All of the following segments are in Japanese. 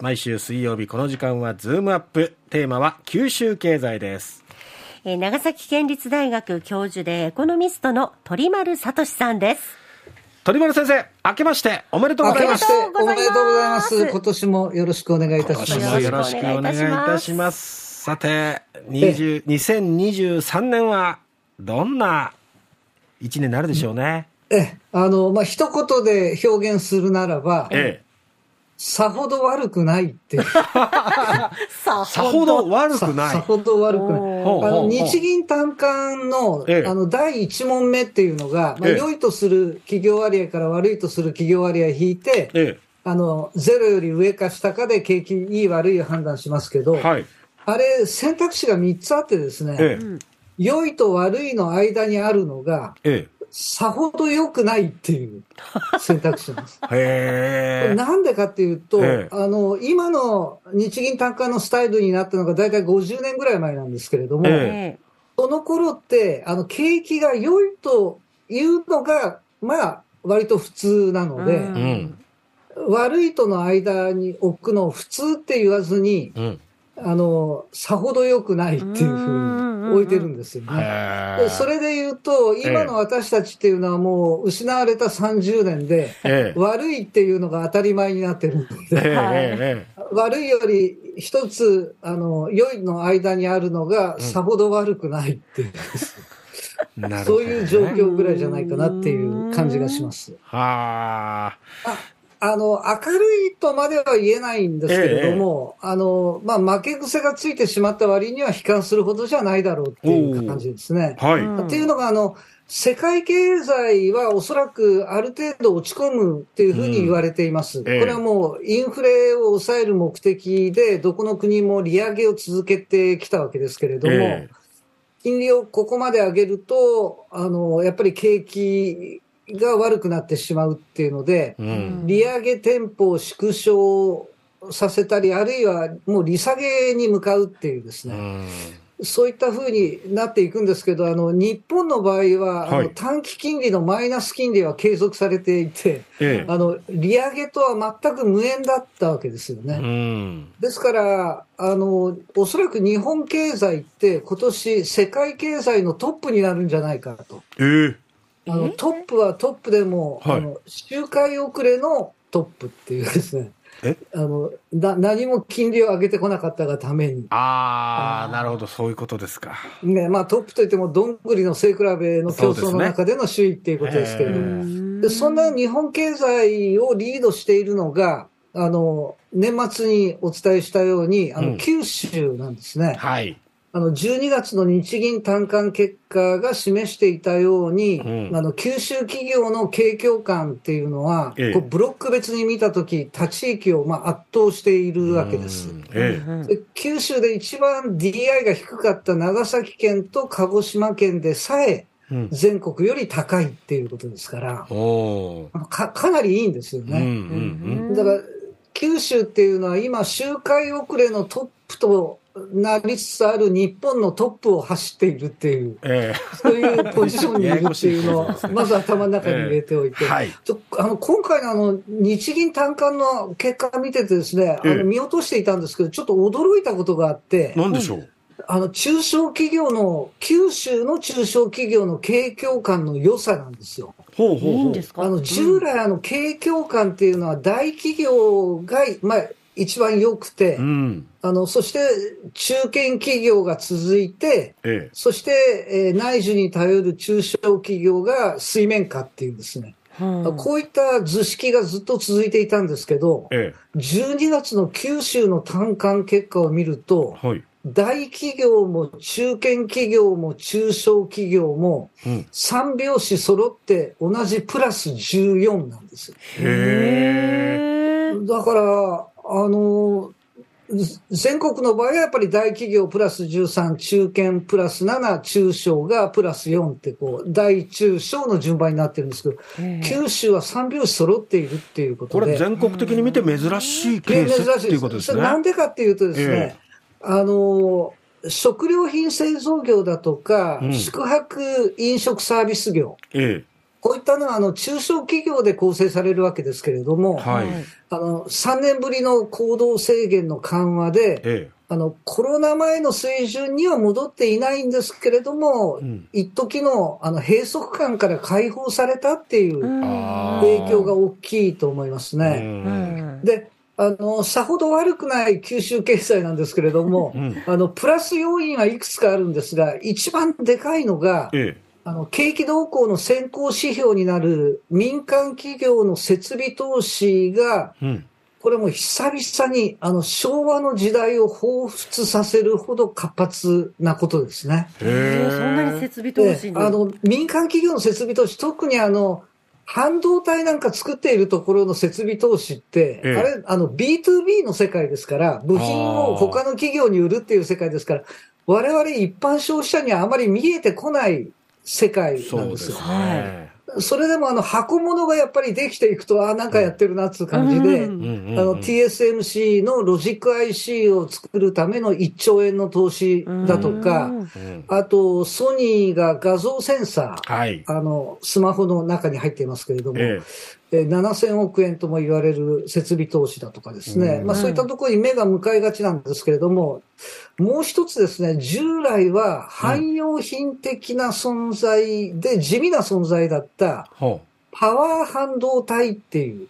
毎週水曜日この時間はズームアップ。テーマは九州経済です。えー長崎県立大学教授でエコノミストの鳥丸聡さんです。鳥丸先生明けましておめでとうございます。おめでとうございます。今年もよろしくお願いいたし今ます。年もよろしくお願いいたします。さて20 2023年はどんな一年になるでしょうね、え、あの、まあ、一言で表現するならば、ええさほど悪くないって。いう。ささほど悪くない。さほど悪くない。あの日銀短観の,、ええ。あの第1問目っていうのが、まあ、ええ。良いとする企業割合から悪いとする企業割合引いて、えあのゼロより上か下かで景気いい悪い判断しますけど、えはい。あれ、選択肢が3つあってですね、え良いと悪いの間にあるのが、ええさほど良くないっていう選択肢なんです。え へえ。なんでかっていうと、ええ。あの、今の日銀単価のスタイルになったのが大体50年ぐらい前なんですけれども、ええ。その頃って、あの、景気が良いというのが、まあ、割と普通なので、うんうん。悪いとの間に置くのを普通って言わずに、うんあの、さほど良くないっていうふうに置いてるんですよね。それで言うと、今の私たちっていうのはもう失われた30年で、ええ。悪いっていうのが当たり前になってるのええで、ええ 悪いより一つ、あの、良いの間にあるのが、さほど悪くないっていう、そういう状況ぐらいじゃないかなっていう感じがします。はああの、明るいとまでは言えないんですけれども、あの、まあ、負け癖がついてしまった割には悲観するほどじゃないだろうっていう感じですね。はい、うん。っていうのが、あの、世界経済はおそらくある程度落ち込むっていうふうに言われています。ええ。これはもうインフレを抑える目的で、どこの国も利上げを続けてきたわけですけれども、え。金利をここまで上げると、あの、やっぱり景気が悪くなってしまうっていうので、えうん。利上げテンポを縮小させたり、あるいはもう利下げに向かうっていうですね、うん。そういったふうになっていくんですけど、あの日本の場合は、あはい。の短期金利のマイナス金利は継続されていて、ええ。あの利上げとは全く無縁だったわけですようね。ん。ですからあの、おそらく日本経済って、今年世界経済のトップになるんじゃないかと。ええあのトップはトップでも、はい。あの周回遅れのトップっていうですね。え？あのな何も金利を上げてこなかったがために、ああなるほどそういうことですか。ねまあ、トップといってもどんぐりの背比べの競争の中での首位っていうことですけれどえも、でそんな日本経済をリードしているのがあの年末にお伝えしたようにあの、うん。九州なんですね。はいあの12月の日銀短観結果が示していたように、うん。あの九州企業の景況感っていうのは、ええ。こうブロック別に見たとき、他地域をまあ圧倒しているわけです。う。ん。えで九州で一番 DI が低かった長崎県と鹿児島県でさええうん。全国より高いっていうことですから、おおあのかかなりいいんですようんうね。ん。だから九州っていうのは今、周回遅れのトップとなりつつある日本のトップを走っているっていう。えそういうポジションにいるっていうのをまず頭の中に入れておいて。えはい。ちょあの今回のあの日銀短観の結果を見ててですね、あえ。えの見落としていたんですけど、ちょっと驚いたことがあって、なんでしょう？あの中小企業の、九州の中小企業の景況感の良さなんですよ。あの従来、あの景況感っていうのは大企業が、まあ、一番良くて、うん。あのそして中堅企業が続いて、えそして、えー内需に頼る中小企業が水面下っていうですね、うんこういった図式がずっと続いていたんですけどえ、え。12月の九州の単管結果を見るとえ、はい。大企業も中堅企業も中小企業もうん。3拍子揃って同じプラス14なんですよ。へえ。だから、あの、ず全国の場合はやっぱり大企業プラス13、中堅プラス7、中小がプラス4ってこう、大中小の順番になってるんですけど、ええ。九州は3拍子揃っているっていうことで。これ全国的に見て珍しいケねースっていうことですね。なんでかっていうとですね、あの、食料品製造業だとか、うん。宿泊飲食サービス業、えこういったのはあの中小企業で構成されるわけですけれども、はい。あの3年ぶりの行動制限の緩和で、えあのコロナ前の水準には戻っていないんですけれどもえ。う、ん。一時のあの閉塞感から解放されたっていううんあ影響が大きいと思いますう。ね。うんんであのさほど悪くない九州経済なんですけれどもう、ん。あのプラス要因はいくつかあるんですが、一番でかいのが、ええ。あの景気動向の先行指標になる民間企業の設備投資が、うん。これも久々にあの昭和の時代を彷彿させるほど活発なことですね。そんなに設備投で資に？あの民間企業の設備投資、特にあの半導体なんか作っているところの設備投資って、ええあれ、あの B2B の世界ですから、部品を他の企業に売るっていう世界ですから、我々一般消費者にはあまり見えてこない世界なんですよ。ね。それでもあの箱物がやっぱりできていくと、ああ、なんかやってるなっていう感じで。あの TSMC のロジック IC を作るための1兆円の投資だとか。あとソニーが画像センサー、はい。あのスマホの中に入っていますけれども、ええー7000億円とも言われる設備投資だとかですね、うん。まあ、そういったところに目が向かいがちなんですけれども、もう一つですね、従来は汎用品的な存在で地味な存在だった。パワー半導体っていう、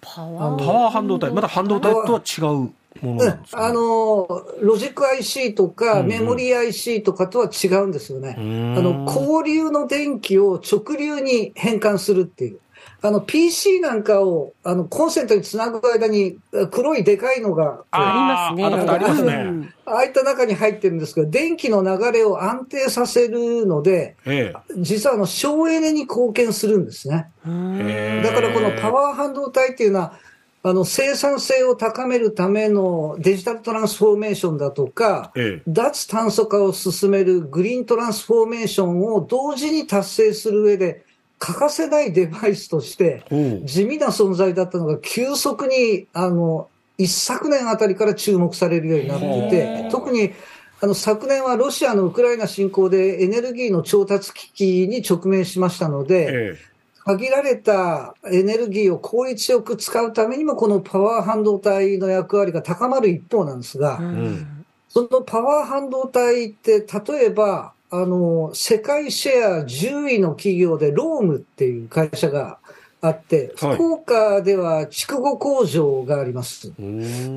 パワー？半導体、また半導体とは違うものうんなんですか、あの、ロジック IC とかうんうん。メモリー IC とかとは違うんですよね。ああの、交流の電気を直流に変換するっていう。あの、PC なんかを、あの、コンセントにつなぐ間に黒いでかいのが、ありますね。ありますね。うん。ああいった中に入ってるんですけど、電気の流れを安定させるので、え実はあの省エネに貢献するんですね。だからこのパワー半導体っていうのは、あの生産性を高めるためのデジタルトランスフォーメーションだとか、ええ。脱炭素化を進めるグリーントランスフォーメーションを同時に達成する上で欠かせないデバイスとして。地味な存在だったのが急速にあの一昨年あたりから注目されるようになっていへてー特にあの昨年はロシアのウクライナ侵攻でエネルギーの調達危機に直面しましたので、え。限られたエネルギーを効率よく使うためにもこのパワー半導体の役割が高まる一方なんですが、うん。そのパワー半導体って、例えば、あの、世界シェア10位の企業でロームっていう会社があって、はい。福岡では筑後工場があります。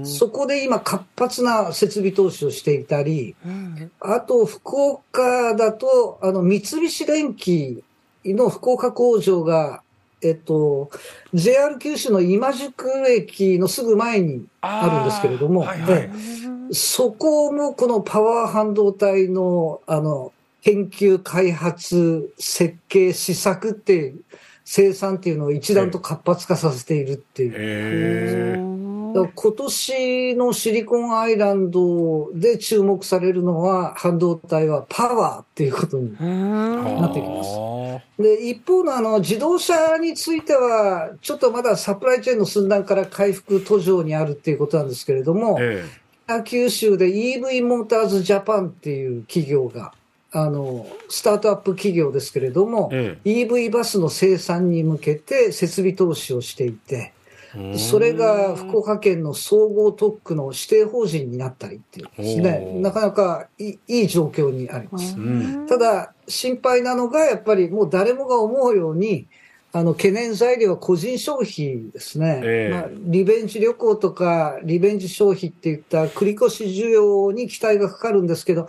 そこで今活発な設備投資をしていたり、うん。あと福岡だと、あの、三菱電機の福岡工場が、えっと、JR 九州の今宿駅のすぐ前にあるんですけれども、はいはい。ええ。そこもこのパワー半導体の、あの、研究、開発、設計、試作っていう、生産っていうのを一段と活発化させているっていう。ええだから今年のシリコンアイランドで注目されるのは、半導体はパワーっていうことに。うんなってきます。あで、一方のあの自動車については、ちょっとまだサプライチェーンの寸断から回復途上にあるっていうことなんですけれども、ーえ。北九州で EV モーターズジャパンっていう企業が、あの、スタートアップ企業ですけれども、え EV バスの生産に向けて設備投資をしていて、えそれが福岡県の総合特区の指定法人になったりっていうですねなかなかいい状況にあります。ん。ただ、心配なのが、やっぱりもう誰もが思うように、あの懸念材料は個人消費ですね、ええ。まあ、リベンジ旅行とか、リベンジ消費っていった繰り越し需要に期待がかかるんですけど、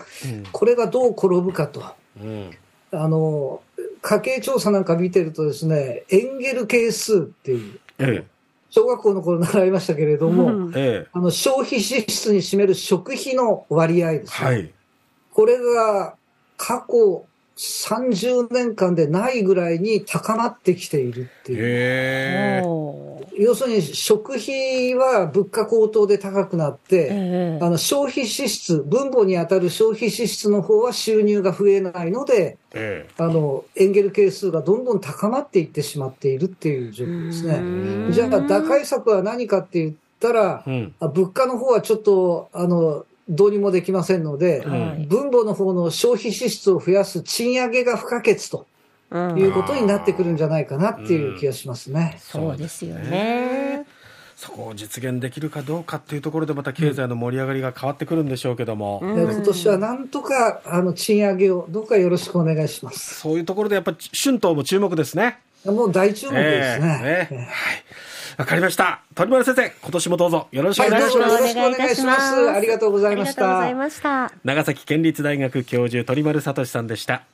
これがどう転ぶかと。うん。あの家計調査なんか見てるとですね、エンゲル係数っていう、え小学校の頃習いましたけれども、うん。えええ。あの消費支出に占める食費の割合ですね。はい。これが過去30年間でないぐらいに高まってきているっていう。要するに食費は物価高騰で高くなって、ええ。あの消費支出、分母に当たる消費支出の方は収入が増えないので、えあのエンゲル係数がどんどん高まっていってしまっているっていう状況ですね。うん。じゃあ打開策は何かって言ったら、えうん。あ物価の方はちょっとあのどうにもできませんので、はい分母の方の消費支出を増やす賃上げが不可欠ということになってくるんじゃないかなっていう気がしますね。そうですよね。そこを実現できるかどうかっていうところでまた経済の盛り上がりが変わってくるんでしょうけども、で今年はなんとかあの賃上げをどうかよろしくお願いします。そういうところでやっぱ春闘も注目ですね。もう大注目ですね。ええねはい。わかりました。鳥丸先生、今年もどうぞよろしくお願いします。よろしくお願いしますありがとうございましたありがとうございました。長崎県立大学教授鳥丸聡さんでした。